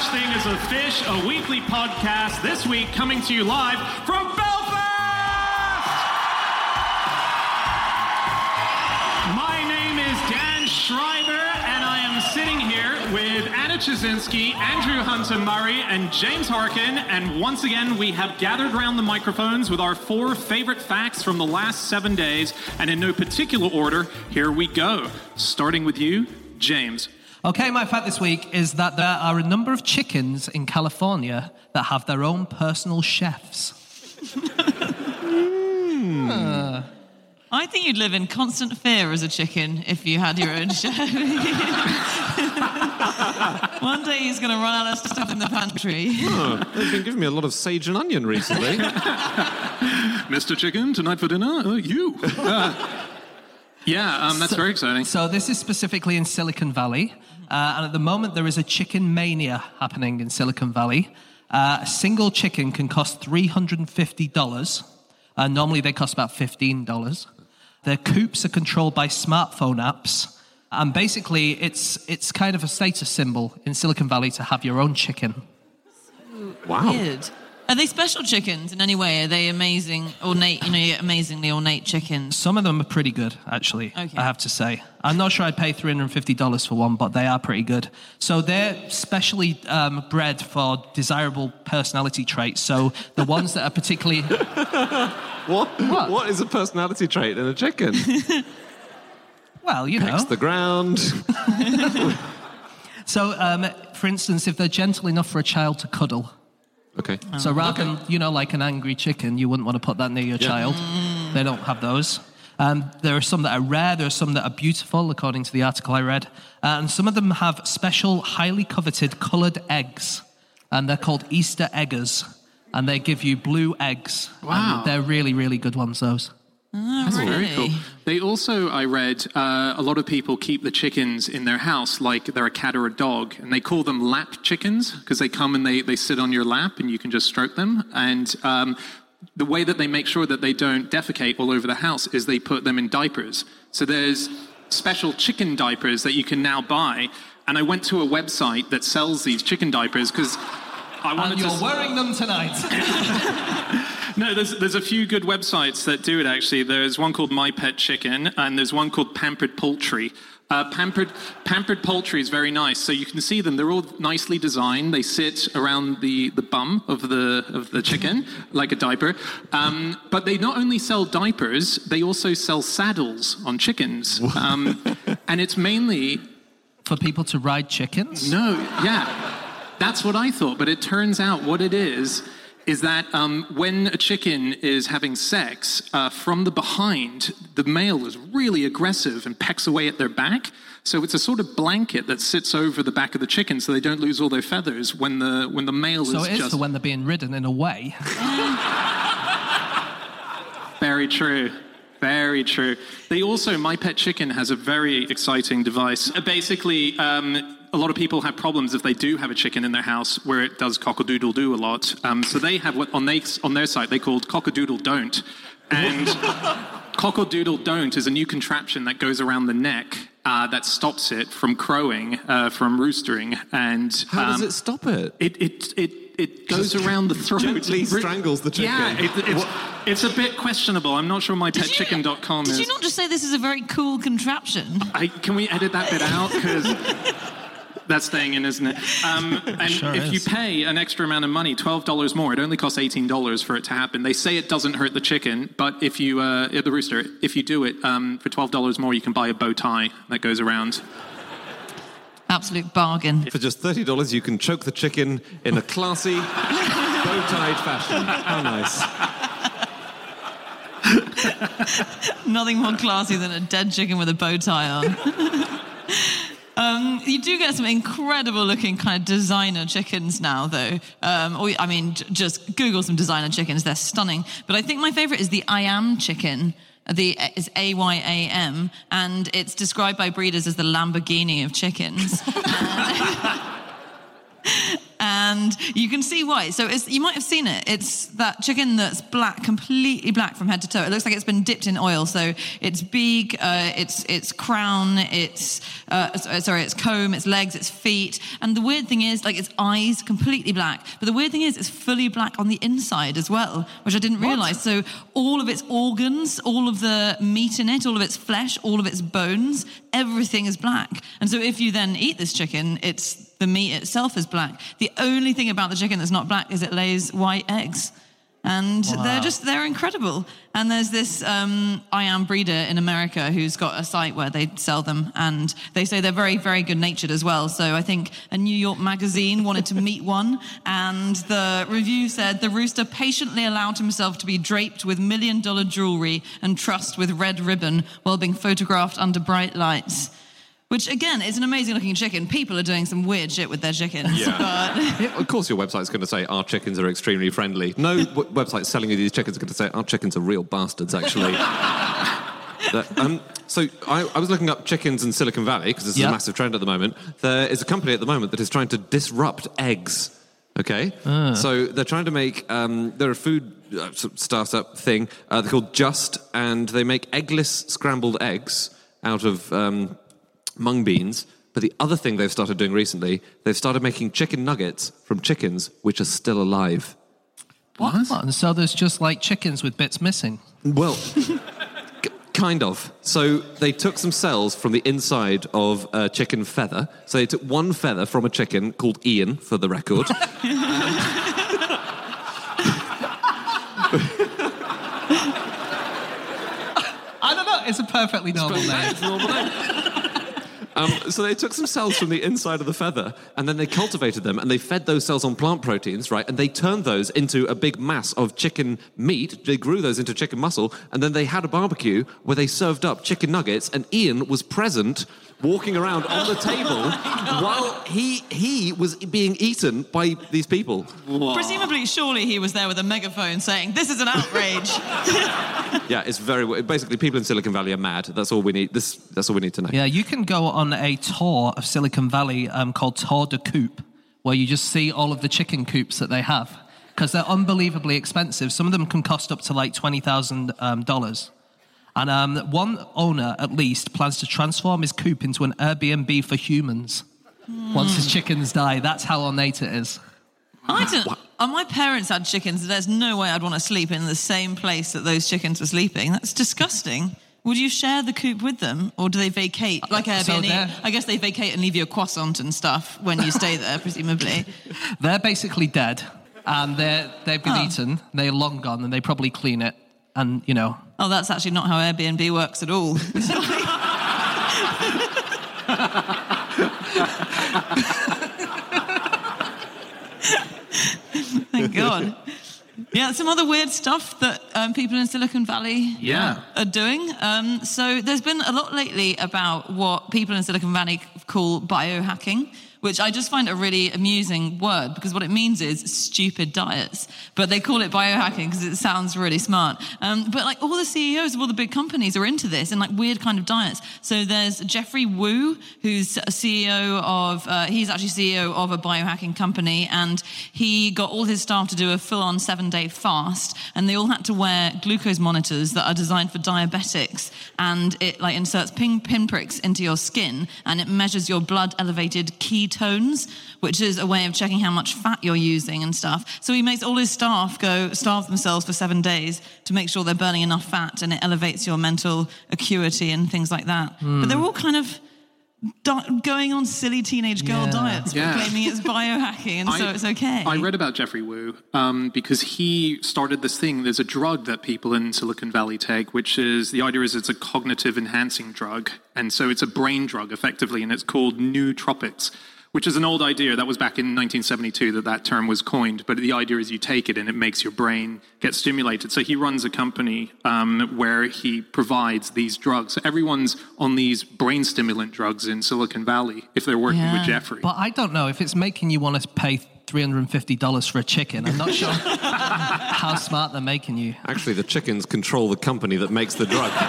Such Thing as a Fish, a weekly podcast. This week, coming to you live from Belfast. My name is Dan Schreiber, and I am sitting here with Anna Ptaszynski, Andrew Hunter Murray, and James Harkin. And once again, we have gathered around the microphones with our four favorite facts from the last seven days. And in no particular order, here we go. Starting with you, James. Okay, my fact this week is that there are a number of chickens in California that have their own personal chefs. I think you'd live in constant fear as a chicken if you had your own chef. One day he's going to run out of stuff in the pantry. Oh, they've been giving me a lot of sage and onion recently. Mr. Chicken, tonight for dinner, uh, you. Yeah, um, that's very exciting. So, this is specifically in Silicon Valley. Uh, and at the moment, there is a chicken mania happening in Silicon Valley. Uh, a single chicken can cost $350. Uh, normally, they cost about $15. Their coops are controlled by smartphone apps. And basically, it's, it's kind of a status symbol in Silicon Valley to have your own chicken. Wow. Weird. Are they special chickens in any way? Are they amazing, ornate, you know, amazingly ornate chickens? Some of them are pretty good, actually, Okay. I have to say. I'm not sure I'd pay $350 for one, but they are pretty good. So they're specially um, bred for desirable personality traits. So the ones that are particularly. What? What is a personality trait in a chicken? Well, you know. Pecks the ground. So, um, for instance, if they're gentle enough for a child to cuddle. Okay. So rather than, you know, like an angry chicken, you wouldn't want to put that near your child. They don't have those. Um, there are some that are rare, there are some that are beautiful, according to the article I read. And some of them have special, highly coveted coloured eggs. And they're called Easter eggers. And they give you blue eggs. And Wow. they're really, really good ones, those. Oh, That's really? very cool. They also, I read, uh, a lot of people keep the chickens in their house like they're a cat or a dog, and they call them lap chickens because they come and they, they sit on your lap and you can just stroke them. And um, the way that they make sure that they don't defecate all over the house is they put them in diapers. So there's special chicken diapers that you can now buy. And I went to a website that sells these chicken diapers because I wanted And you're to. wearing them tonight. No, there's, there's a few good websites that do it actually. There's one called My Pet Chicken, and there's one called Pampered Poultry. Uh, pampered, pampered poultry is very nice. So you can see them; they're all nicely designed. They sit around the, the bum of the of the chicken like a diaper. Um, but they not only sell diapers, they also sell saddles on chickens. Um, and it's mainly for people to ride chickens. no, yeah. That's what I thought. But it turns out what it is is that um, when a chicken is having sex, uh, from the behind, the male is really aggressive and pecks away at their back. So it's a sort of blanket that sits over the back of the chicken so they don't lose all their feathers when the, when the male So is it is just. for when they're being ridden in a way. Very true. Very true. They also, My Pet Chicken has a very exciting device. Uh, Basically, um, a lot of people have problems if they do have a chicken in their house where it does cock-a-doodle do a lot. Um, so they have what on, they, on their site they called cock-a-doodle don't. And cock-a-doodle don't is a new contraption that goes around the neck uh, that stops it from crowing, uh, from roostering. And How does um, it stop it? it, it, it, it goes around the throat. gently strangles the chicken. Yeah, it, it's, it's a bit questionable. I'm not sure Did you- mypetchicken.com Did you not just say this is a very cool contraption? I, can we edit that bit out? Because that's staying in, isn't it? Um, and Sure if you pay an extra amount of money, $12 more, it only costs $18 for it to happen. They say it doesn't hurt the chicken, but if you, uh, the rooster, if you do it um, for $12 more, you can buy a bow tie that goes around. Absolute bargain. For just $30, you can choke the chicken in a classy, bow-tied fashion. How nice. Nothing more classy than a dead chicken with a bow tie on. Um, you do get some incredible looking kind of designer chickens now, though. Um, or, I mean, j- just Google some designer chickens; they're stunning. But I think my favorite is the Ayam chicken. The is A Y A M, and it's described by breeders as the Lamborghini of chickens. and you can see why. So it's, you might have seen it. It's that chicken that's black, completely black from head to toe. It looks like it's been dipped in oil. So its beak, uh, its its crown, its uh, sorry, its comb, its legs, its feet, and the weird thing is, like its eyes, completely black. But the weird thing is, it's fully black on the inside as well, which I didn't realize. So all of its organs, all of the meat in it, all of its flesh, all of its bones, everything is black. And so if you then eat this chicken, it's the meat itself is black. The only thing about the chicken that's not black is it lays white eggs. And Wow. they're just, they're incredible. And there's this um, Ayam breeder in America who's got a site where they sell them. And they say they're very, very good natured as well. So I think a New York magazine wanted to meet one. And the review said the rooster patiently allowed himself to be draped with million dollar jewelry and trussed with red ribbon while being photographed under bright lights. Which again is an amazing looking chicken. People are doing some weird shit with their chickens. Yeah. But Yeah, of course, your website's going to say our chickens are extremely friendly. No w- website selling you these chickens is going to say our chickens are real bastards, actually. That- um, so I, I was looking up chickens in Silicon Valley because this is Yeah. a massive trend at the moment. There is a company at the moment that is trying to disrupt eggs. Okay, so they're trying to make. Um, they're a food uh, startup thing. Uh, they're called Just, and they make eggless scrambled eggs out of um, mung beans. But the other thing they've started doing recently, they've started making chicken nuggets from chickens which are still alive. What? And so there's just like chickens with bits missing. Well, k- kind of. So they took some cells from the inside of a chicken feather. So they took one feather from a chicken called Ian, for the record. I don't know. It's a perfectly normal name. Um, so they took some cells from the inside of the feather and then they cultivated them and they fed those cells on plant proteins, right? And they turned those into a big mass of chicken meat. They grew those into chicken muscle and then they had a barbecue where they served up chicken nuggets and Ian was present walking around on the table while he he was being eaten by these people. presumably, surely he was there with a megaphone saying, This is an outrage. Yeah, it's very basically people in Silicon Valley are mad. That's all we need. This that's all we need to know. Yeah, you can go on a tour of Silicon Valley um, called Tour de Coop, where you just see all of the chicken coops that they have because they're unbelievably expensive. Some of them can cost up to like twenty thousand um, dollars. And um, one owner, at least, plans to transform his coop into an Airbnb for humans. Once his chickens die, that's how ornate it is. I don't. Uh, my parents had chickens. There's no way I'd want to sleep in the same place that those chickens were sleeping. That's disgusting. Would you share the coop with them, or do they vacate like Airbnb? they're- I guess they vacate and leave you a croissant and stuff when you stay there, presumably. They're basically dead, and they're, they've been Oh. eaten. They're long gone, and they probably clean it. And, you know, Oh, that's actually not how Airbnb works at all. Thank God. Yeah, some other weird stuff that um, people in Silicon Valley Yeah. are doing. Um, so there's been a lot lately about what people in Silicon Valley call biohacking, which I just find a really amusing word because what it means is stupid diets. But they call it biohacking because it sounds really smart. Um, but like all the CEOs of all the big companies are into this and like weird kind of diets. So there's Geoffrey Woo, who's CEO of, uh, he's actually CEO of a biohacking company and he got all his staff to do a full on seven day fast and they all had to wear glucose monitors that are designed for diabetics and it like inserts pin pinpricks into your skin and it measures your blood elevated ketones which is a way of checking how much fat you're using and stuff so he makes all his staff go starve themselves for seven days to make sure they're burning enough fat and it elevates your mental acuity and things like that but they're all kind of di- going on silly teenage girl Yeah. diets Yeah. claiming it's biohacking and so I- it's okay I read about Geoffrey Woo um, because he started this thing. There's a drug that people in Silicon Valley take, which is the idea is it's a cognitive enhancing drug, and so it's a brain drug effectively, and it's called nootropics. Which is an old idea. That was back in 1972 that that term was coined. But the idea is you take it and it makes your brain get stimulated. So he runs a company um, where he provides these drugs. So everyone's on these brain stimulant drugs in Silicon Valley if they're working Yeah. with Geoffrey. But I don't know if it's making you want to pay $350 for a chicken. I'm not sure how smart they're making you. Actually, the chickens control the company that makes the drug.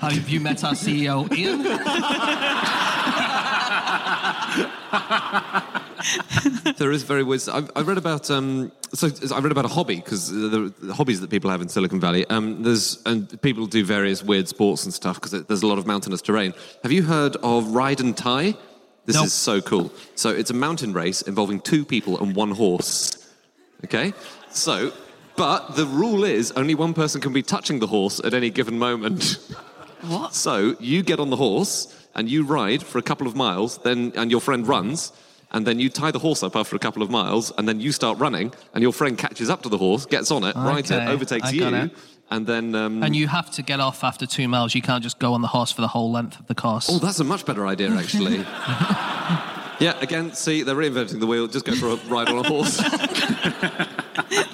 Have you met our CEO, Ian? there is very weird. I, I read about um, so I read about a hobby because the, the hobbies that people have in Silicon Valley. Um, there's and people do various weird sports and stuff because there's a lot of mountainous terrain. Have you heard of ride and tie? This Nope. is so cool. So it's a mountain race involving two people and one horse. Okay, so but the rule is only one person can be touching the horse at any given moment. What? So you get on the horse and you ride for a couple of miles, then and your friend runs, and then you tie the horse up after a couple of miles, and then you start running, and your friend catches up to the horse, gets on it, rides it, overtakes you, it. and then. Um, And you have to get off after two miles. You can't just go on the horse for the whole length of the course. oh, that's a much better idea, actually. yeah, again, see, they're reinventing the wheel. Just go for a ride on a horse.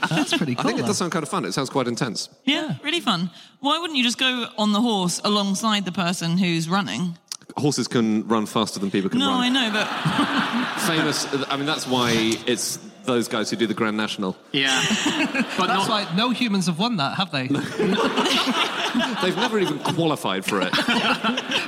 That's pretty I think it though. does sound kind of fun. It sounds quite intense. Yeah, really fun. Why wouldn't you just go on the horse alongside the person who's running? Horses can run faster than people can run. No, I know, but Famous. I mean, that's why it's those guys who do the Grand National. Yeah. But That's not, why no humans have won that, have they? They've never even qualified for it.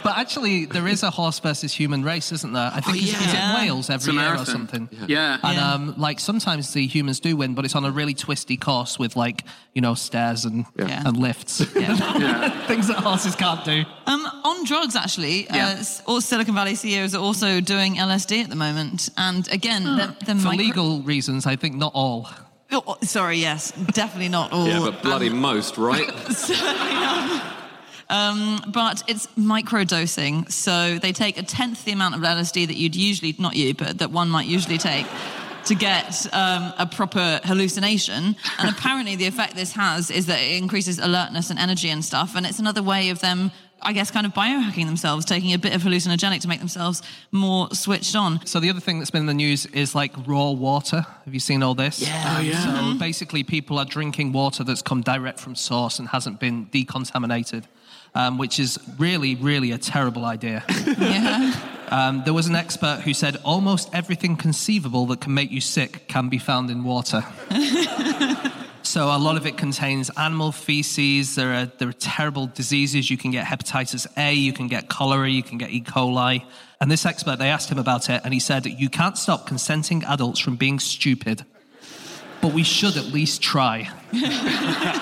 but actually, there is a horse versus human race, isn't there? I think Oh, it's, it's in Wales every year or something. Yeah. And um, like sometimes the humans do win, but it's on a really twisty course with like you know stairs and Yeah. and lifts, yeah. things that horses can't do. Um, on drugs, actually, Yeah. uh, all Silicon Valley CEOs are also doing LSD at the moment. And again, the, the For micro- legal reasons, I think not all. Oh, oh, sorry, yes, definitely not all. Yeah, but bloody most, right? Certainly not. Um, but it's microdosing, so they take a tenth the amount of LSD that you'd usually, not you, but that one might usually take to get um, a proper hallucination. And apparently, the effect this has is that it increases alertness and energy and stuff. And it's another way of them, I guess, kind of biohacking themselves, taking a bit of hallucinogenic to make themselves more switched on. So the other thing that's been in the news is like raw water. Have you seen all this? Yeah. Oh, yeah. So basically, people are drinking water that's come direct from source and hasn't been decontaminated, um, which is really, really a terrible idea. Yeah. Um, there was an expert who said almost everything conceivable that can make you sick can be found in water. so a lot of it contains animal feces. There are there are terrible diseases. You can get hepatitis A, you can get cholera, you can get E. coli. And this expert, they asked him about it, and he said, "You can't stop consenting adults from being stupid, but we should at least try." That's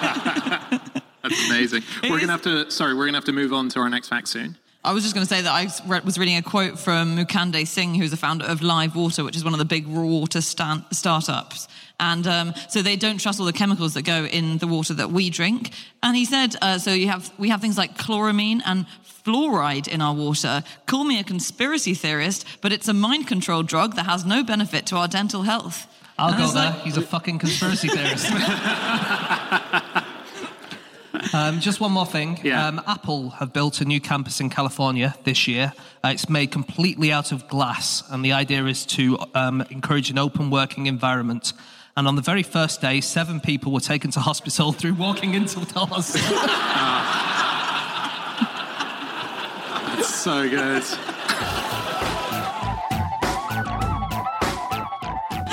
amazing. we're is- gonna have to. Sorry, we're gonna have to move on to our next fact soon. I was just going to say that I was reading a quote from Mukande Singh, who's the founder of Live Water, which is one of the big raw water stan- startups. And um, so they don't trust all the chemicals that go in the water that we drink. And he said, uh, so you have we have things like chloramine and fluoride in our water. Call me a conspiracy theorist, but it's a mind control drug that has no benefit to our dental health. I'll And go there. like- He's a fucking conspiracy theorist. um, just one more thing. Yeah. Um, Apple have built a new campus in California this year. Uh, it's made completely out of glass, and the idea is to um, encourage an open working environment. And on the very first day, seven people were taken to hospital through walking into the doors. It's so good.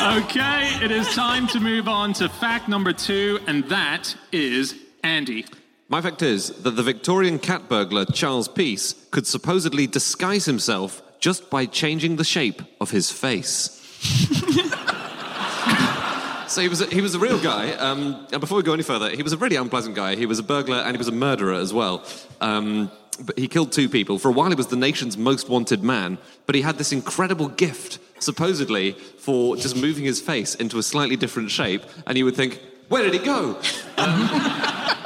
Okay, it is time to move on to fact number two, and that is Andy. My fact is that the Victorian cat burglar Charles Peace could supposedly disguise himself just by changing the shape of his face. so he was a, he was a real guy. Um, and before we go any further, he was a really unpleasant guy. He was a burglar and he was a murderer as well. Um, but he killed two people. For a while, he was the nation's most wanted man. But he had this incredible gift, supposedly, for just moving his face into a slightly different shape. And you would think, where did he go?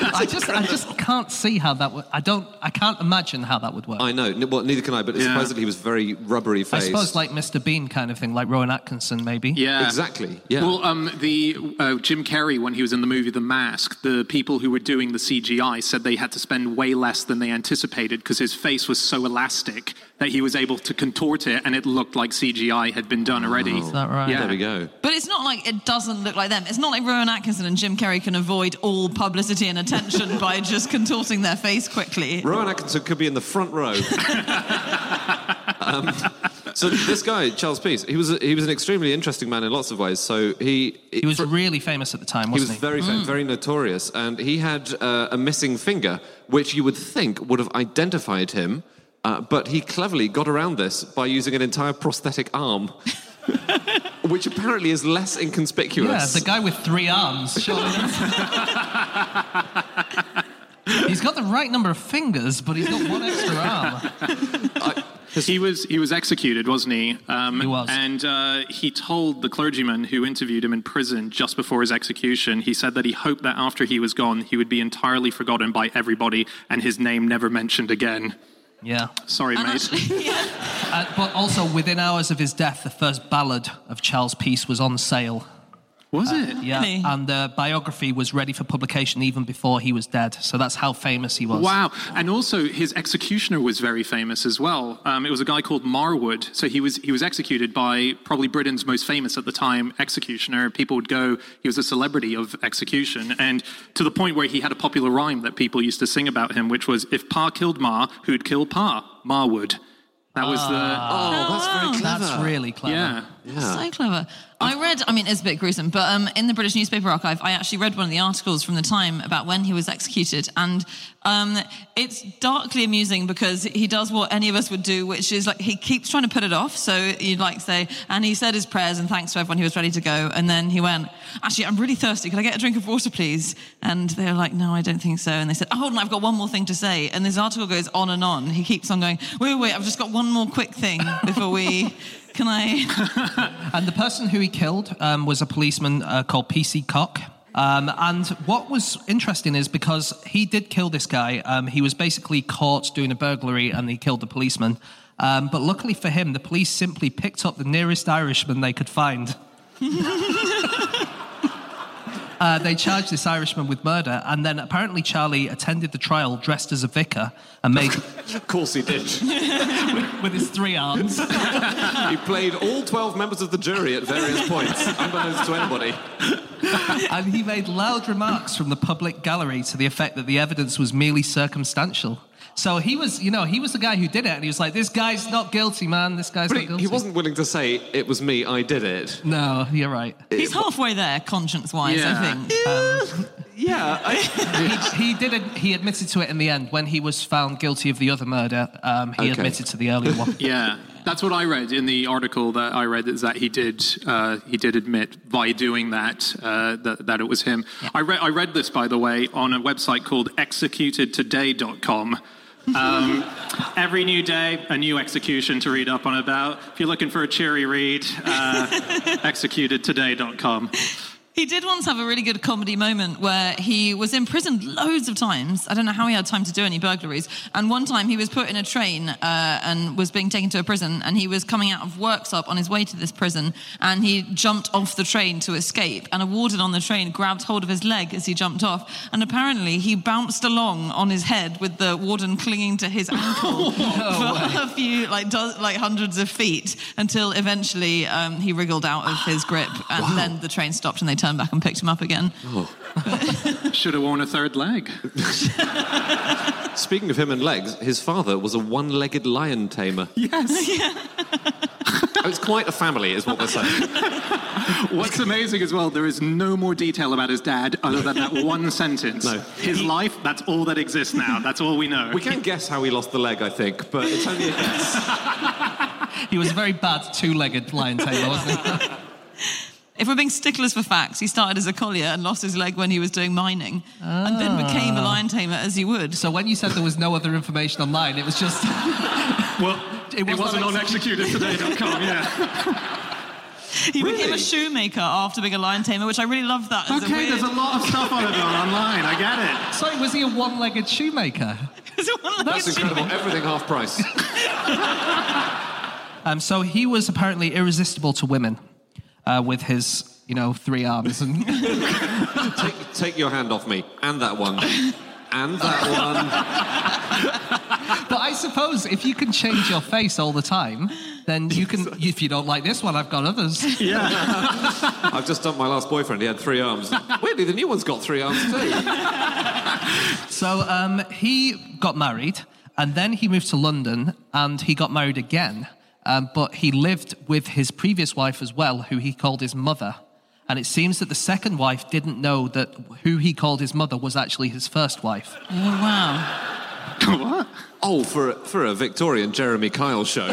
I just, I just can't see how that would. I don't. I can't imagine how that would work. I know. Well, neither can I. But Yeah. supposedly he was very rubbery I suppose like Mr. Bean kind of thing, like Rowan Atkinson, maybe. Yeah. Exactly, yeah. Well, um, the uh, Jim Carrey when he was in the movie The Mask, the people who were doing the CGI said they had to spend way less than they anticipated because his face was so elastic that he was able to contort it, and it looked like CGI had been done already. Is that right? Yeah. there we go. But it's not like it doesn't look like them. It's not like Rowan Atkinson and Jim Carrey can avoid all publicity and attention by just contorting their face quickly. Rowan Atkinson could be in the front row. um, so this guy, Charles Peace, he was a, he was an extremely interesting man in lots of ways. So he He was for- really famous at the time, he wasn't was he? Was very fam- very notorious, and he had uh, a missing finger, which you would think would have identified him. Uh, but he cleverly got around this by using an entire prosthetic arm, which apparently is less inconspicuous. Yeah, the guy with three arms. Surely. he's got the right number of fingers, but he's got one extra arm. He was he was executed, wasn't he? Um, He was. and uh, he told the clergyman who interviewed him in prison just before his execution. He said that he hoped that after he was gone, he would be entirely forgotten by everybody and his name never mentioned again. Yeah. Sorry, And mate. actually, yeah. Uh, but also, within hours of his death, the first ballad of Charles Peace was on sale. Was it? Yeah, Really? and the biography was ready for publication even before he was dead. So that's how famous he was. Wow. And also, his executioner was very famous as well. Um, it was a guy called Marwood. So he was, he was executed by probably Britain's most famous at the time executioner. People would go, he was a celebrity of execution. And to the point where he had a popular rhyme that people used to sing about him, which was, if Pa killed Ma, who'd kill Pa? Ma would. That was the. Oh, that's very clever. That's really the. clever. Yeah. So clever. I read, I mean, it's a bit gruesome, but um, in the British Newspaper Archive, I actually read one of the articles from the time about when he was executed. And um, it's darkly amusing because he does what any of us would do, which is like he keeps trying to put it off. So you'd like say, and he said his prayers and thanks to everyone, he was ready to go. And then he went, Actually, I'm really thirsty. Could I get a drink of water, please? And they were like, No, I don't think so. And they said, Oh, hold on, I've got one more thing to say. And this article goes on and on. He keeps on going, Wait, wait, wait, I've just got one more quick thing before we. Can I? And the person who he killed um, was a policeman uh, called P.C. Cock. Um, and what was interesting is because he did kill this guy, um, he was basically caught doing a burglary and he killed the policeman. Um, but luckily for him, the police simply picked up the nearest Irishman they could find. Uh, they charged this Irishman with murder, and then apparently Charlie attended the trial dressed as a vicar and made Of course he did. with his three arms. he played all 12 members of the jury at various points, unbeknownst to anybody. and he made loud remarks from the public gallery to the effect that the evidence was merely circumstantial. So he was, you know, he was the guy who did it, and he was like, "This guy's not guilty, man. This guy's But not he, guilty." he wasn't willing to say, it was me, I did it. No, you're right. He's halfway there, conscience-wise, Yeah. I think. Yeah, I, he, he did. It, he admitted to it in the end when he was found guilty of the other murder. Um, he Okay. admitted to the earlier one. Yeah, that's what I read in the article that I read is that he did uh, he did admit by doing that uh, that, that it was him. I read I read this by the way on a website called executedtoday.com. Um, every new day, a new execution to read up on about. If you're looking for a cheery read, uh, executedtoday.com. He did once have a really good comedy moment where he was imprisoned loads of times. I don't know how he had time to do any burglaries. And one time he was put in a train uh, and was being taken to a prison, and he was coming out of Worksop on his way to this prison, and he jumped off the train to escape. And a warden on the train grabbed hold of his leg as he jumped off, and apparently he bounced along on his head with the warden clinging to his ankle for a few, like, do- like hundreds of feet, until eventually um, he wriggled out of his grip, and then the train stopped and they turned back and picked him up again. Oh. Should have worn a third leg. speaking of him and legs, his father was a one legged lion tamer. Yes. Oh, it's quite a family, is what they're saying. What's amazing as well, there is no more detail about his dad other than that one sentence. No. His life, that's all that exists now. That's all we know. We can guess how he lost the leg, I think, but it's only a guess. He was a very bad two-legged lion tamer, wasn't he? If we're being sticklers for facts, he started as a collier and lost his leg when he was doing mining, and then became a lion tamer as he would. So when you said there was no other information online, it was just well, it, was wasn't not on executedtoday.com, yeah. He became a shoemaker after being a lion tamer, which I really love that. As Okay, a weird, there's a lot of stuff on it online. I get it. sorry. Was he a one-legged shoemaker? as a one-legged That's incredible. Everything half price. Um, so he was apparently irresistible to women uh, with his, you know, three arms. And take, take your hand off me. And that one. And that one. but I suppose if you can change your face all the time, then you can. If you don't like this one, I've got others. Yeah. I've just dumped my last boyfriend. He had three arms. Weirdly, the new one's got three arms too. So um, he got married, and then he moved to London, and he got married again. Um, but he lived with his previous wife as well, who he called his mother. And it seems that the second wife didn't know that who he called his mother was actually his first wife. Oh, wow. what? Oh, for a, for a Victorian Jeremy Kyle show.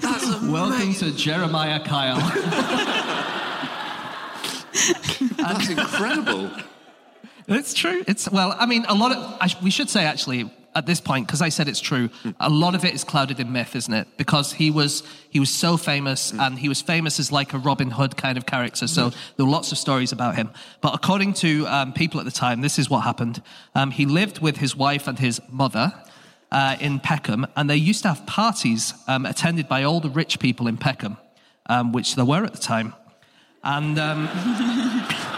That's Welcome to Jeremiah Kyle. That's incredible. It's true. It's well. I mean, a lot of I, sh- we should say actually at this point because I said it's true. A lot of it is clouded in myth, isn't it? Because he was he was so famous, and he was famous as like a Robin Hood kind of character. So there were lots of stories about him. But according to um, people at the time, this is what happened. Um, he lived with his wife and his mother. Uh, in Peckham, and they used to have parties um, attended by all the rich people in Peckham, um, which there were at the time. And um,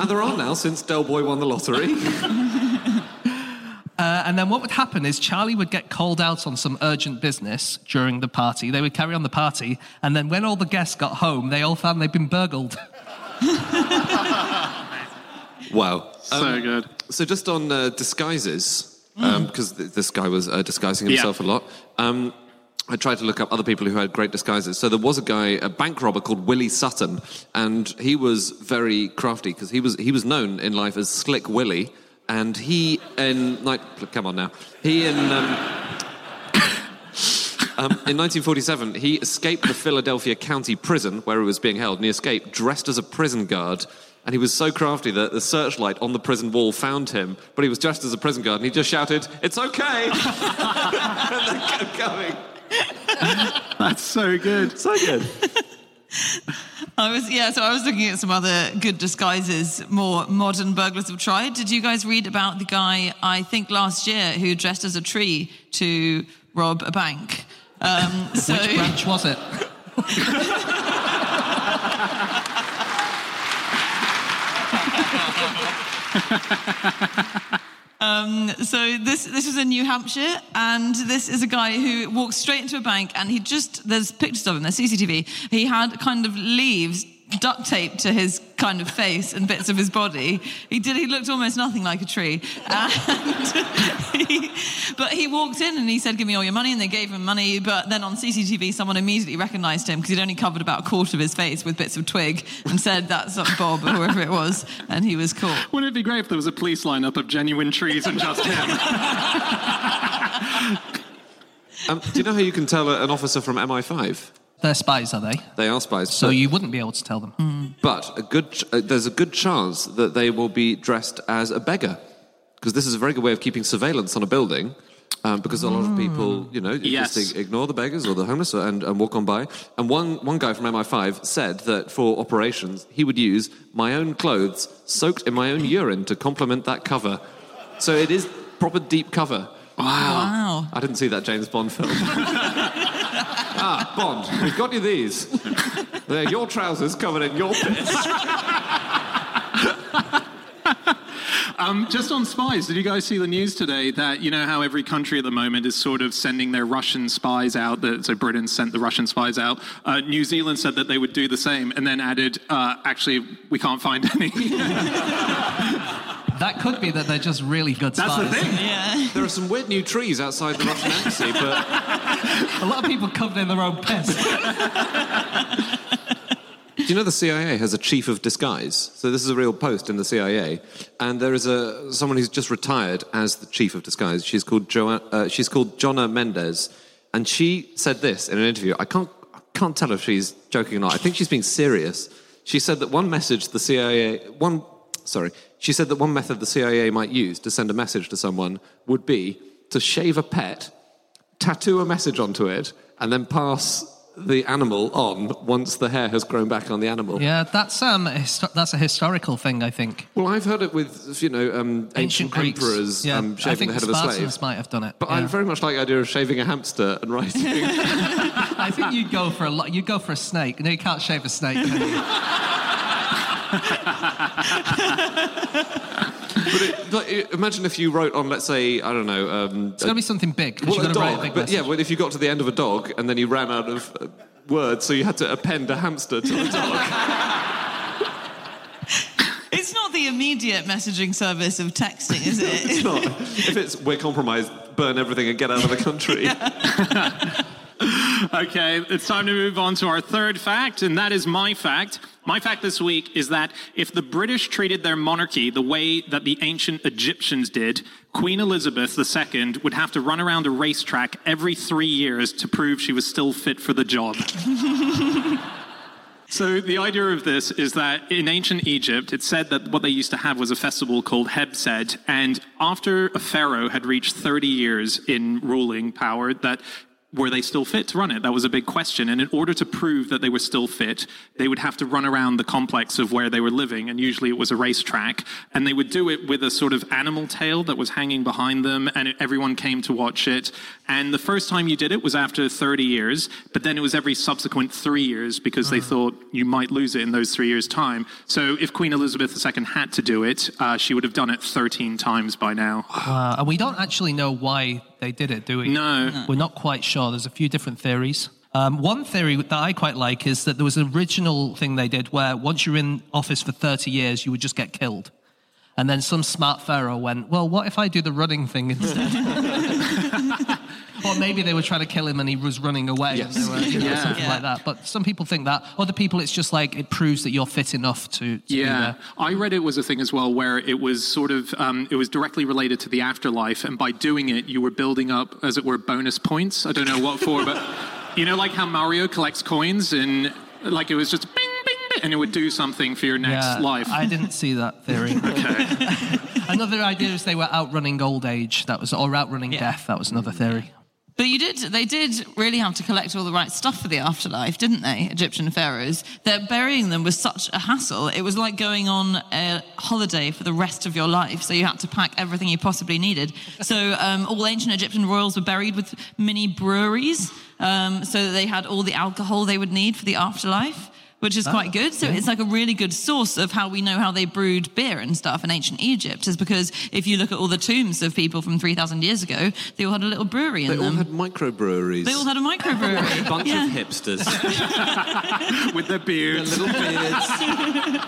And there are now since Del Boy won the lottery. Uh, and then what would happen is Charlie would get called out on some urgent business during the party. They would carry on the party, and then when all the guests got home, they all found they'd been burgled. wow. So Um, good. So just on uh, disguises, because th- this guy was uh, disguising himself a lot. Um, I tried to look up other people who had great disguises. So there was a guy, a bank robber called Willie Sutton, and he was very crafty because he was he was known in life as Slick Willie. And he in like, come on now, he in. Um, Um, in 1947, he escaped the Philadelphia County Prison where he was being held, and he escaped dressed as a prison guard. And he was so crafty that the searchlight on the prison wall found him, but he was dressed as a prison guard, and he just shouted, "It's okay!" and they kept going. That's so good. So good. I was yeah, so I was looking at some other good disguises more modern burglars have tried. Did you guys read about the guy I think last year who dressed as a tree to rob a bank? Um, so Which branch was it? Um, so this this was in New Hampshire, and this is a guy who walks straight into a bank, and he just there's pictures of him, there's CCTV. He had kind of leaves duct taped to his kind of face and bits of his body. He did. He looked almost nothing like a tree. And he, but he walked in and he said, "Give me all your money," and they gave him money. But then on CCTV, someone immediately recognised him because he'd only covered about a quarter of his face with bits of twig, and said, "That's Bob," or whoever it was, and he was caught. Wouldn't it be great if there was a police lineup of genuine trees and just him? Um, do you know how you can tell an officer from MI5? They're spies, are they? They are spies. So but- you wouldn't be able to tell them. But a good, ch- uh, there's a good chance that they will be dressed as a beggar, because this is a very good way of keeping surveillance on a building. Um, because a lot of people, you know, Yes. just ignore the beggars or the homeless and, and walk on by. And one, one guy from MI5 said that for operations, he would use my own clothes soaked in my own urine to complement that cover. So it is proper deep cover. Wow. I didn't see that James Bond film. ah, Bond, we've got you these. They're your trousers covered in your piss. Um, just on spies, did you guys see the news today that you know how every country at the moment is sort of sending their Russian spies out? That, so Britain sent the Russian spies out. Uh, New Zealand said that they would do the same, and then added, uh, "Actually, we can't find any." That could be that they're just really good That's spies. the thing. Yeah. There are some weird new trees outside the Russian embassy, but A lot of people covered in their own piss. do you know the CIA has a chief of disguise? So this is a real post in the CIA, and there is a someone who's just retired as the chief of disguise. She's called jo- uh, she's called Jonna Mendez, and she said this in an interview. I can't I can't tell if she's joking or not. I think she's being serious. She said that one message the CIA one sorry she said that one method the CIA might use to send a message to someone would be to shave a pet tattoo a message onto it, and then pass the animal on once the hair has grown back on the animal. Yeah, that's um, a histo- that's a historical thing, I think. Well, I've heard it with, you know, um, ancient, Greeks. emperors yeah, um, I shaving think the head the of a slave. might have done it. But I yeah. very much like the idea of shaving a hamster and writing. I think you'd go for a lot. You'd go for a snake. No, you can't shave a snake. Can you? but it, like, i- imagine if you wrote on, let's say, I don't know, um, It's got to be something big. 'cause well, you've a got to write dog. a big but message. yeah, well, if you got to the end of a dog and then you ran out of uh, words, so you had to append a hamster to the dog. It's not the immediate messaging service of texting, is it? it's it? not. If it's we're compromised, burn everything and get out of the country. Okay, it's time to move on to our third fact, and that is my fact. My fact this week is that if the British treated their monarchy the way that the ancient Egyptians did, Queen Elizabeth II would have to run around a racetrack every three years to prove she was still fit for the job. So the idea of this is that in ancient Egypt, it said that what they used to have was a festival called Heb Sed, and after a pharaoh had reached 30 years in ruling power, that were they still fit to run it? That was a big question. And in order to prove that they were still fit, they would have to run around the complex of where they were living. And usually it was a racetrack. And they would do it with a sort of animal tail that was hanging behind them. And it, everyone came to watch it. And the first time you did it was after 30 years. But then it was every subsequent three years because they thought you might lose it in those three years' time. So if Queen Elizabeth II had to do it, uh, she would have done it 13 times by now. Uh, and we don't actually know why they did it, do we? No. We're not quite sure. There's a few different theories. Um, one theory that I quite like is that there was an original thing they did where once you're in office for 30 years, you would just get killed. And then some smart pharaoh went, well, what if I do the running thing instead? or maybe they were trying to kill him and he was running away. Yes. And they were, you know, Yeah. Something Yeah. like that. But some people think that. Other people, it's just like it proves that you're fit enough to, to be Yeah, there. I read it was a thing as well where it was sort of um, it was directly related to the afterlife, and by doing it, you were building up, as it were, bonus points. I don't know what for, but you know, like how Mario collects coins, and like it was just bing, bing, bing, and it would do something for your next Yeah, life. I didn't see that theory. another idea is they were outrunning old age. That was or outrunning Yeah. death. That was another theory. But you did, they did really have to collect all the right stuff for the afterlife, didn't they? Egyptian pharaohs. That burying them was such a hassle. It was like going on a holiday for the rest of your life. So you had to pack everything you possibly needed. So um, all ancient Egyptian royals were buried with mini breweries. Um, so that they had all the alcohol they would need for the afterlife. Which is quite ah, good. So it's like a really good source of how we know how they brewed beer and stuff in ancient Egypt, is because if you look at all the tombs of people from 3,000 years ago, they all had a little brewery in They all them. had microbreweries. They all had a microbrewery. a bunch Yeah. of hipsters. with their beards. little beards.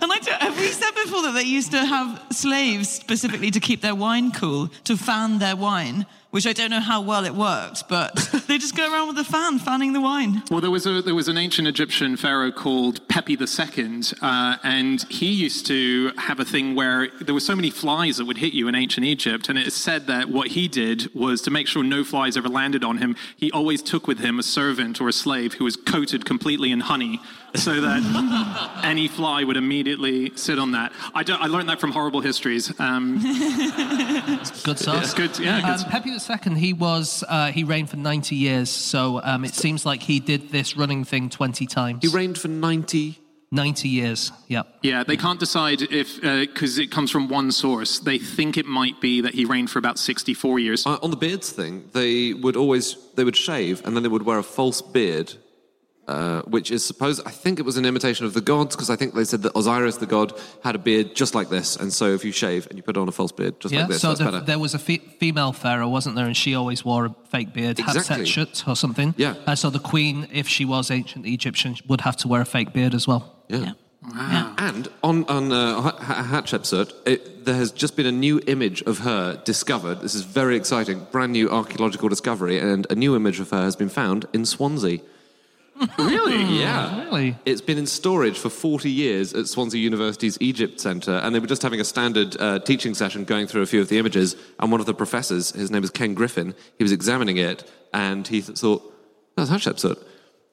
And I don't, have we said before that they used to have slaves specifically to keep their wine cool, to fan their wine, which I don't know how well it worked, but they just go around with a fan fanning the wine. Well, there was a there was an ancient Egyptian pharaoh called Pepi II, uh, and he used to have a thing where there were so many flies that would hit you in ancient Egypt, and it is said that what he did was to make sure no flies ever landed on him. He always took with him a servant or a slave who was coated completely in honey, so that any fly would immediately sit on that. I, don't, I learned that from horrible histories. Um, Good sauce. it's good, yeah. Good. Um, Pepi II, he was uh, he reigned for ninety years, so um, it seems like he did this running thing twenty times. He reigned for 90. ninety years. Yep. Yeah, they can't decide if, because it comes from one source. They think it might be that he reigned for about 64 years. Uh, on the beards thing, they would always they would shave and then they would wear a false beard, uh, which is supposed. I think it was an imitation of the gods because I think they said that Osiris, the god, had a beard just like this, and so if you shave and you put on a false beard just Yeah. like this, so that's the, better. there was a fe- female pharaoh, wasn't there, and she always wore a fake beard, Exactly. Hatshepsut or something. Yeah. Uh, so the queen, if she was ancient Egyptian, would have to wear a fake beard as well. yeah. Yeah. And on on uh, Ha- Ha- Hatshepsut, it, there has just been a new image of her discovered. This is very exciting, brand new archaeological discovery, and a new image of her has been found in Swansea. Really? Yeah. Really? It's been in storage for 40 years at Swansea University's Egypt Centre, and they were just having a standard uh, teaching session going through a few of the images. And one of the professors, his name is Ken Griffin, he was examining it, and he th- thought, that's Hatshepsut.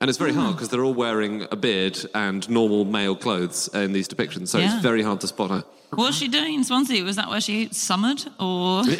And it's very hard because they're all wearing a beard and normal male clothes in these depictions, so Yeah. it's very hard to spot her. What was she doing in Swansea? Was that where she summered or?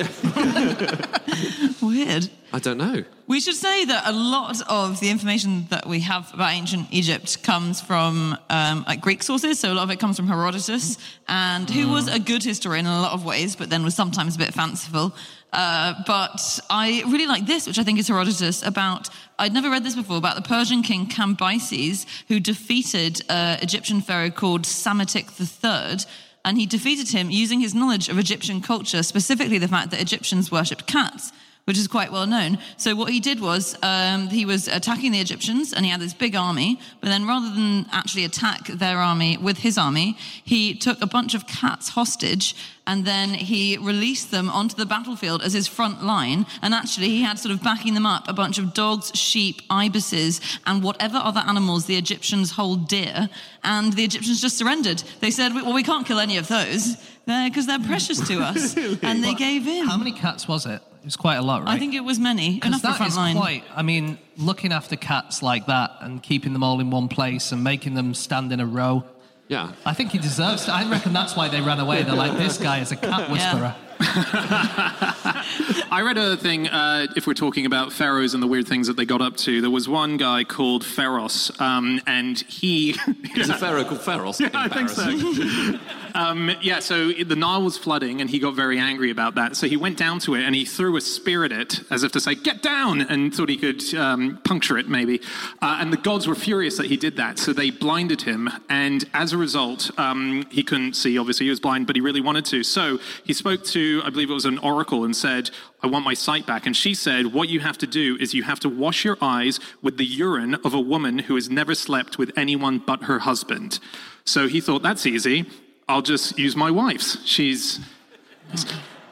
Weird. I don't know. We should say that a lot of the information that we have about ancient Egypt comes from um, like Greek sources. So a lot of it comes from Herodotus, and who was a good historian in a lot of ways, but then was sometimes a bit fanciful. Uh, but I really like this, which I think is Herodotus about. I'd never read this before about the Persian king Cambyses, who defeated uh, Egyptian pharaoh called Psammetichus III. And he defeated him using his knowledge of Egyptian culture, specifically the fact that Egyptians worshipped cats which is quite well known. So what he did was um, he was attacking the Egyptians, and he had this big army. But then, rather than actually attack their army with his army, he took a bunch of cats hostage, and then he released them onto the battlefield as his front line. And actually, he had sort of backing them up a bunch of dogs, sheep, ibises, and whatever other animals the Egyptians hold dear. And the Egyptians just surrendered. They said, "Well, we can't kill any of those." Because they're precious to us, and they gave in. How many cats was it? It was quite a lot, right? I think it was many. Because Enough for that front is line. quite. I mean, looking after cats like that and keeping them all in one place and making them stand in a row. Yeah. I think he deserves. I reckon that's why they ran away. They're like, this guy is a cat whisperer. I read a thing, uh, if we're talking about pharaohs and the weird things that they got up to, there was one guy called Pharos, um, and he. There's a pharaoh called Pharos. Yeah, I think so. um, yeah, so the Nile was flooding, and he got very angry about that. So he went down to it and he threw a spear at it, as if to say, "Get down!" and thought he could um, puncture it, maybe. Uh, and the gods were furious that he did that, so they blinded him. And as a result, um, he couldn't see. Obviously, he was blind, but he really wanted to. So he spoke to, I believe it was an oracle, and said, "I want my sight back." And she said, "What you have to do is you have to wash your eyes with the urine of a woman who has never slept with anyone but her husband." So he thought, "That's easy." I'll just use my wife's. She's.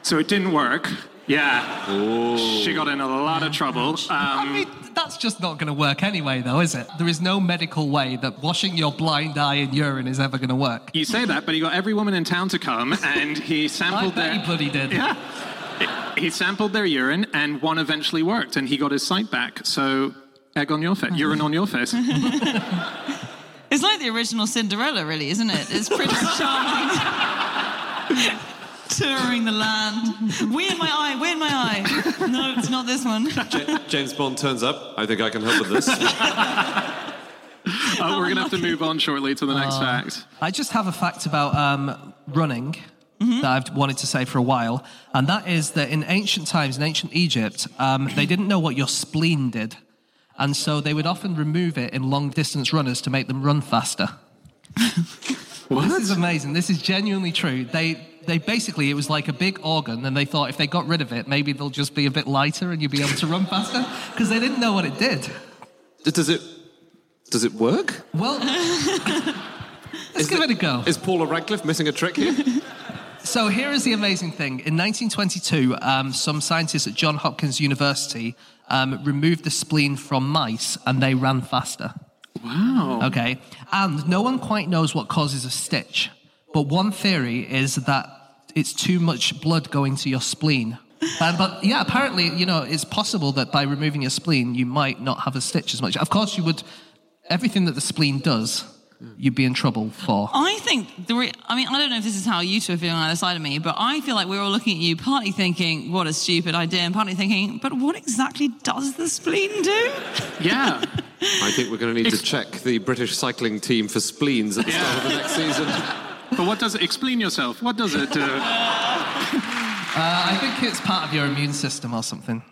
So it didn't work. Yeah. She got in a lot of trouble. I Um, mean, that's just not going to work anyway, though, is it? There is no medical way that washing your blind eye in urine is ever going to work. you say that, but he got every woman in town to come and he I sampled bet he their. bloody did. Yeah. He sampled their urine and one eventually worked and he got his sight back. So, egg on your face, urine on your face. It's like the original Cinderella, really, isn't it? It's Prince Charming touring the land. We in my eye, we in my eye. No, it's not this one. J- James Bond turns up. I think I can help with this. Oh, we're going to have to move on shortly to the next fact. I just have a fact about um, running that I've wanted to say for a while, and that is that in ancient times, in ancient Egypt, um, they didn't know what your spleen did. And so they would often remove it in long distance runners to make them run faster. This is amazing. This is genuinely true. They they basically it was like a big organ, and they thought if they got rid of it, maybe they'll just be a bit lighter and you'll be able to run faster because they didn't know what it did. Does it? Does it work? Well, let's give it a go. Is Paula Radcliffe missing a trick here? So here is the amazing thing. In 1922, um, some scientists at Johns Hopkins University um, removed the spleen from mice, and they ran faster. Wow. Okay, and no one quite knows what causes a stitch, but one theory is that it's too much blood going to your spleen. Um, but yeah, apparently, you know, it's possible that by removing your spleen, you might not have a stitch as much. Of course, you would. Everything that the spleen does, you'd be in trouble for. I think the re- I mean, I don't know if this is how you two are feeling on either side of me, but I feel like we're all looking at you, partly thinking, what a stupid idea, and partly thinking, but what exactly does the spleen do? Yeah. I think we're going to need to check the British cycling team for spleens at the start of the next season. But what does it, explain yourself, what does it do? Uh, I think it's part of your immune system or something.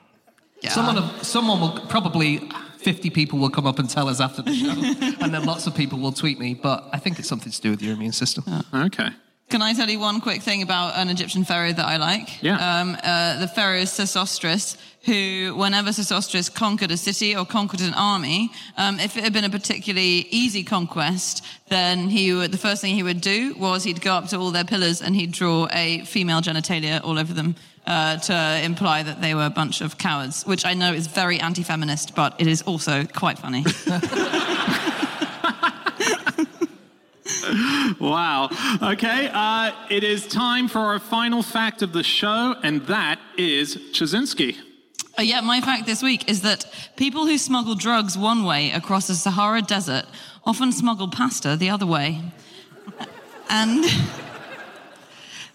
Yeah. Someone, someone will probably 50 people will come up and tell us after the show, and then lots of people will tweet me. But I think it's something to do with your immune system. Okay. Can I tell you one quick thing about an Egyptian pharaoh that I like? Yeah. Um, uh, the pharaoh Sesostris, who, whenever Sesostris conquered a city or conquered an army, um, if it had been a particularly easy conquest, then he would, the first thing he would do was he'd go up to all their pillars and he'd draw a female genitalia all over them. Uh, to imply that they were a bunch of cowards, which I know is very anti-feminist, but it is also quite funny. Wow. Okay, uh, it is time for our final fact of the show, and that is Ptaszynski. Uh, yeah, my fact this week is that people who smuggle drugs one way across the Sahara Desert often smuggle pasta the other way. And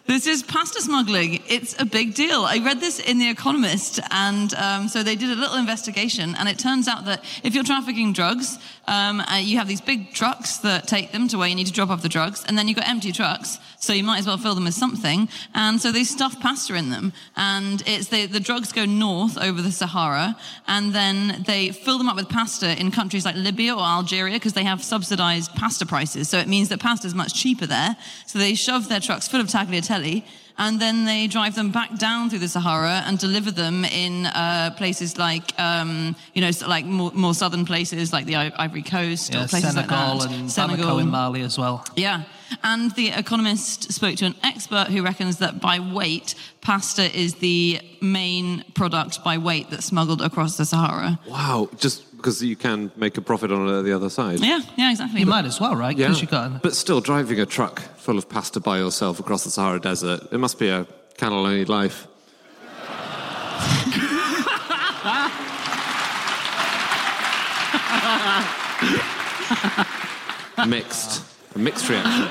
this is pasta smuggling. It's a big deal. I read this in The Economist, and um, so they did a little investigation, and it turns out that if you're trafficking drugs, um, uh, you have these big trucks that take them to where you need to drop off the drugs, and then you've got empty trucks, so you might as well fill them with something. And so they stuff pasta in them, and it's the, the drugs go north over the Sahara, and then they fill them up with pasta in countries like Libya or Algeria because they have subsidized pasta prices. So it means that pasta is much cheaper there. So they shove their trucks full of tagliatelle and then they drive them back down through the Sahara and deliver them in uh, places like, um, you know, like more, more southern places like the Ivory Coast Yeah, or places Senegal like that. and Bamako in Mali as well. Yeah. And the Economist spoke to an expert who reckons that by weight, pasta is the main product by weight that's smuggled across the Sahara. Wow, just because you can make a profit on uh, the other side. Yeah, yeah, exactly. You might as well, right? Yeah. You got. But still, driving a truck full of pasta by yourself across the Sahara Desert, it must be a cannelloni life. mixed, a mixed reaction.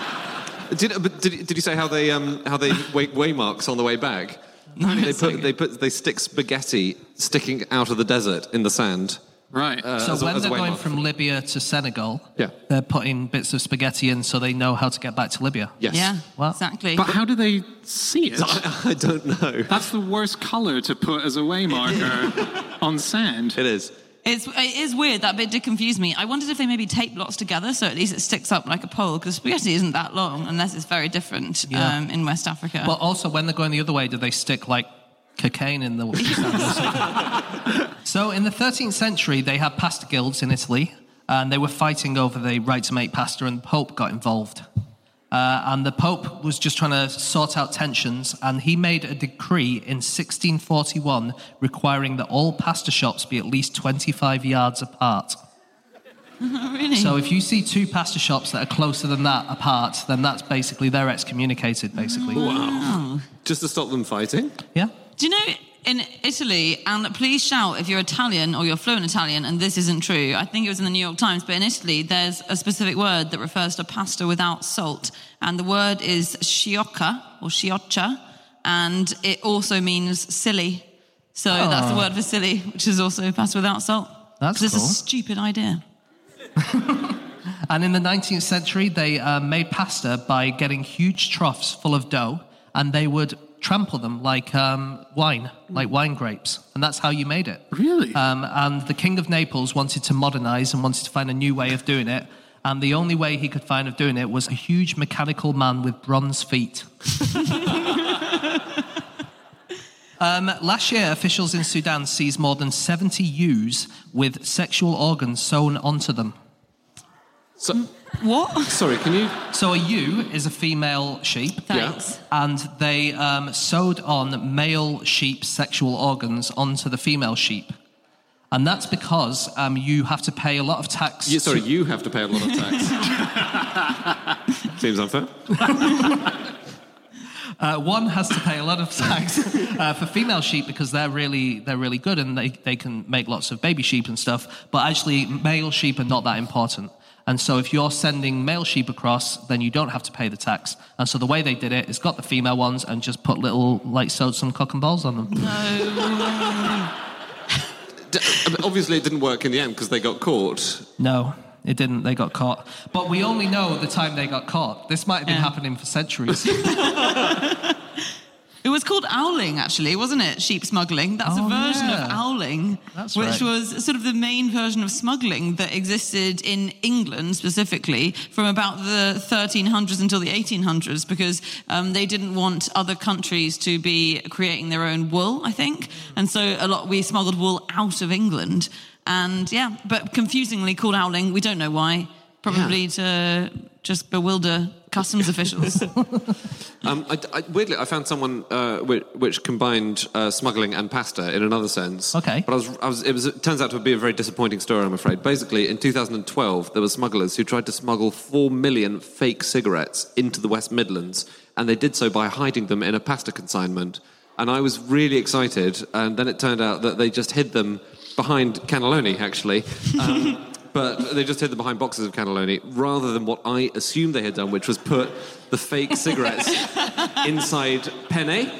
Did, but did, did you say how they um, how they weigh, weigh marks on the way back? No, They put they put they stick spaghetti sticking out of the desert in the sand. Right. Uh, So as when as a they're going mark. from Libya to Senegal, Yeah. they're putting bits of spaghetti in so they know how to get back to Libya. Yes. Yeah, Wow. exactly. but how do they see it? I don't know. That's the worst color to put as a way marker on sand. It is. It's, it is weird. That bit did confuse me. I wondered if they maybe tape lots together so at least it sticks up like a pole because spaghetti isn't that long unless it's very different Yeah. um, in West Africa. But also, when they're going the other way, do they stick like cocaine in the sand? So in the 13th century, they had pasta guilds in Italy, and they were fighting over the right to make pasta, and the Pope got involved. Uh, and the Pope was just trying to sort out tensions, and he made a decree in 1641 requiring that all pasta shops be at least 25 yards apart. really? So if you see two pasta shops that are closer than that apart, then that's basically they're excommunicated, basically. Wow. Just to stop them fighting. Yeah. Do you know in Italy, and please shout if you're Italian or you're fluent Italian, and this isn't true. I think it was in the New York Times, but in Italy, there's a specific word that refers to pasta without salt, and the word is sciocca or scioccia, and it also means silly. So that's the word for silly, which is also pasta without salt. That's 'Cause it's cool. a stupid idea. And in the 19th century, they uh, made pasta by getting huge troughs full of dough, and they would trample them like um, wine, like wine grapes, and that's how you made it. Really? Um, and the King of Naples wanted to modernize and wanted to find a new way of doing it. And the only way he could find of doing it was a huge mechanical man with bronze feet. um, last year, officials in Sudan seized more than 70 ewes with sexual organs sewn onto them. So, What? sorry, can you? So a ewe is a female sheep. Thanks. And they um, sewed on male sheep sexual organs onto the female sheep. And that's because um, you have to pay a lot of tax. you sorry, to- you have to pay a lot of tax. Seems unfair. Uh, one has to pay a lot of tax uh, for female sheep because they're really they're really good and they, they can make lots of baby sheep and stuff. But actually, male sheep are not that important. And so, if you're sending male sheep across, then you don't have to pay the tax. And so, the way they did it is got the female ones and just put little like sewed some cock and balls on them. D- I mean, obviously, it didn't work in the end because they got caught. No, it didn't. They got caught. But we only know the time they got caught. This might have been Yeah. happening for centuries. It was called owling, actually, wasn't it? Sheep smuggling. That's Oh, a version yeah. of owling, That's which right. was sort of the main version of smuggling that existed in England specifically from about the 1300s until the 1800s, because um, they didn't want other countries to be creating their own wool, I think, and so a lot we smuggled wool out of England, and yeah, but confusingly called owling. We don't know why. Probably to just bewilder customs officials. Um, I, I- weirdly, I found someone uh, which, which combined uh, smuggling and pasta in another sense. Okay. But I was, I was, it, was, it turns out to be a very disappointing story, I'm afraid. Basically, in 2012, there were smugglers who tried to smuggle 4 million fake cigarettes into the West Midlands, and they did so by hiding them in a pasta consignment. And I was really excited, and then it turned out that they just hid them behind cannelloni, actually. Um, but they just hid them behind boxes of cannelloni rather than what I assumed they had done, which was put the fake cigarettes inside penne.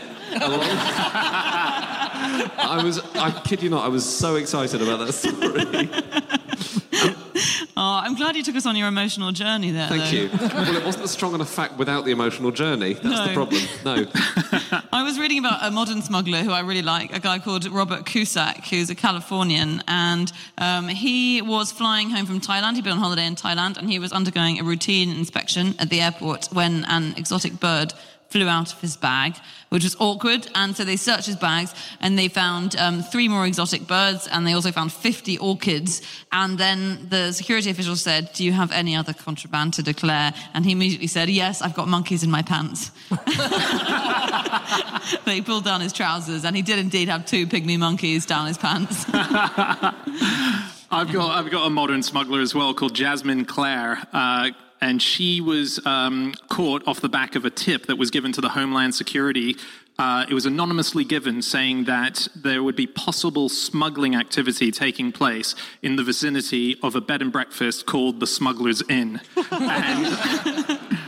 I was, I kid you not, I was so excited about that story. Oh, I'm glad you took us on your emotional journey there. Thank though. you. Well, it wasn't a strong enough fact without the emotional journey. That's the problem. No. I was reading about a modern smuggler who I really like, a guy called Robert Cusack, who's a Californian, and um, he was flying home from Thailand. He'd been on holiday in Thailand, and he was undergoing a routine inspection at the airport when an exotic bird flew out of his bag, which was awkward. And so they searched his bags and they found um, three more exotic birds and they also found 50 orchids. And then the security official said, Do you have any other contraband to declare? And he immediately said, Yes, I've got monkeys in my pants. they pulled down his trousers and he did indeed have two pygmy monkeys down his pants. I've got I've got a modern smuggler as well called Jasmine Clare. Uh, and she was um, caught off the back of a tip that was given to the Homeland Security. Uh, it was anonymously given, saying that there would be possible smuggling activity taking place in the vicinity of a bed and breakfast called the Smuggler's Inn. and,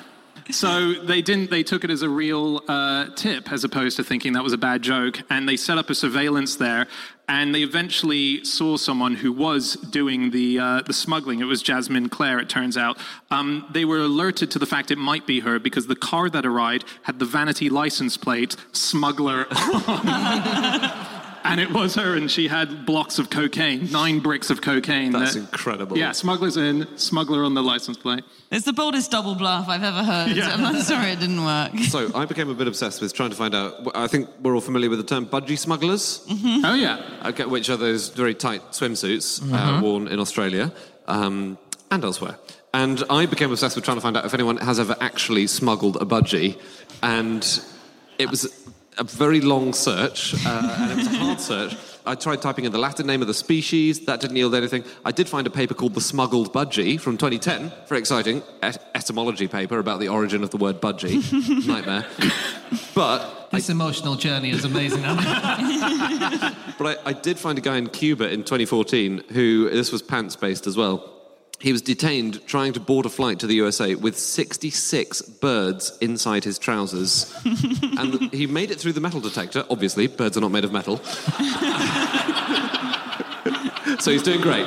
so they didn't. They took it as a real uh, tip, as opposed to thinking that was a bad joke. And they set up a surveillance there, and they eventually saw someone who was doing the uh, the smuggling. It was Jasmine Clare. It turns out um, they were alerted to the fact it might be her because the car that arrived had the vanity license plate "smuggler." and it was her, and she had blocks of cocaine, nine bricks of cocaine. That's that- incredible. Yeah, smugglers in, smuggler on the license plate. It's the boldest double bluff I've ever heard. Yeah. I'm sorry it didn't work. So I became a bit obsessed with trying to find out. I think we're all familiar with the term budgie smugglers. Oh yeah. Okay, which are those very tight swimsuits uh, worn in Australia um, and elsewhere. And I became obsessed with trying to find out if anyone has ever actually smuggled a budgie. And it was a very long search, uh, and it was a hard search. I tried typing in the Latin name of the species, that didn't yield anything. I did find a paper called The Smuggled Budgie from 2010, very exciting et- etymology paper about the origin of the word budgie. Nightmare. But This emotional journey is amazing. But I, I did find a guy in Cuba in 2014 who, this was pants based as well. He was detained trying to board a flight to the USA with 66 birds inside his trousers. and he made it through the metal detector. Obviously, birds are not made of metal. so he's doing great.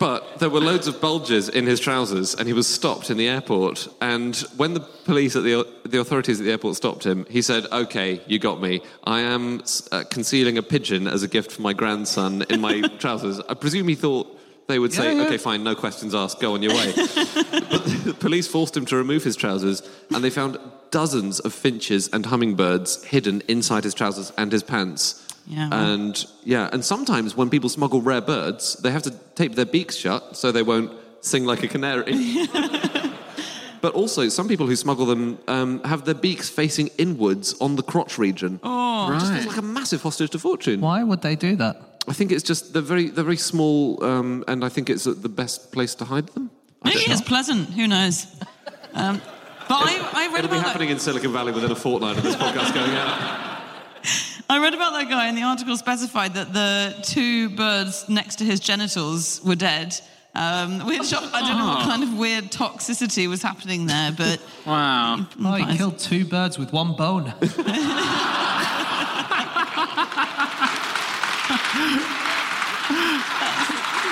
But there were loads of bulges in his trousers, and he was stopped in the airport. And when the police at the the authorities at the airport stopped him, he said, "Okay, you got me. I am uh, concealing a pigeon as a gift for my grandson in my trousers." I presume he thought they would say, Yeah, yeah. "Okay, fine, no questions asked. Go on your way." but the police forced him to remove his trousers, and they found dozens of finches and hummingbirds hidden inside his trousers and his pants. Yeah. And yeah, and sometimes when people smuggle rare birds, they have to tape their beaks shut so they won't sing like a canary. but also, some people who smuggle them um, have their beaks facing inwards on the crotch region. Oh, just feels like a massive hostage to fortune. Why would they do that? I think it's just they're very they're very small, um, and I think it's the best place to hide them. Maybe it's pleasant. Who knows? Um, but I, I read It'll be happening that, in Silicon Valley within a fortnight of this podcast going out. I read about that guy, and the article specified that the two birds next to his genitals were dead. Um, which I don't know what kind of weird toxicity was happening there, but Wow. Oh, he killed two birds with one bone.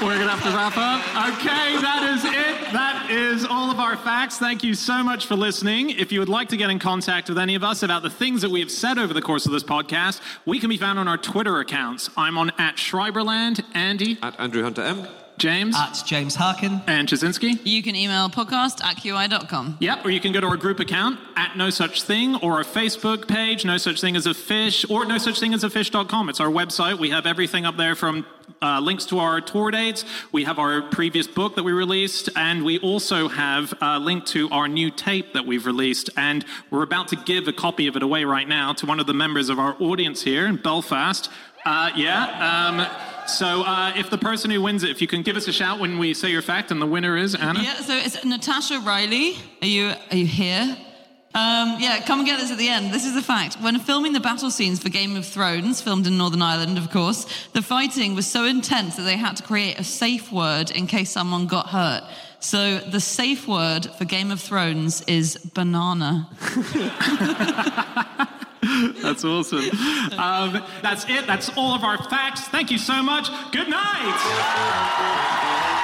We're going to have to wrap up. Okay, that is it. That is all of our facts. Thank you so much for listening. If you would like to get in contact with any of us about the things that we have said over the course of this podcast, we can be found on our Twitter accounts. I'm on at Schreiberland, Andy, At Andrew Hunter M. James, At James Harkin. and Ptaszynski. you can email podcast at qi.com. Yep, or you can go to our group account at No Such Thing or our Facebook page, No Such Thing as a Fish, or No Such Thing as a Fish.com. It's our website. We have everything up there from uh, links to our tour dates. We have our previous book that we released, and we also have a link to our new tape that we've released. And we're about to give a copy of it away right now to one of the members of our audience here in Belfast. Uh, yeah. Um, so uh, if the person who wins it, if you can give us a shout when we say your fact, and the winner is Anna. Yeah, so it's Natasha Riley. Are you are you here? Um, yeah, come and get this at the end. This is the fact. When filming the battle scenes for Game of Thrones, filmed in Northern Ireland, of course, the fighting was so intense that they had to create a safe word in case someone got hurt. So the safe word for Game of Thrones is banana. That's awesome. Um, that's it. That's all of our facts. Thank you so much. Good night.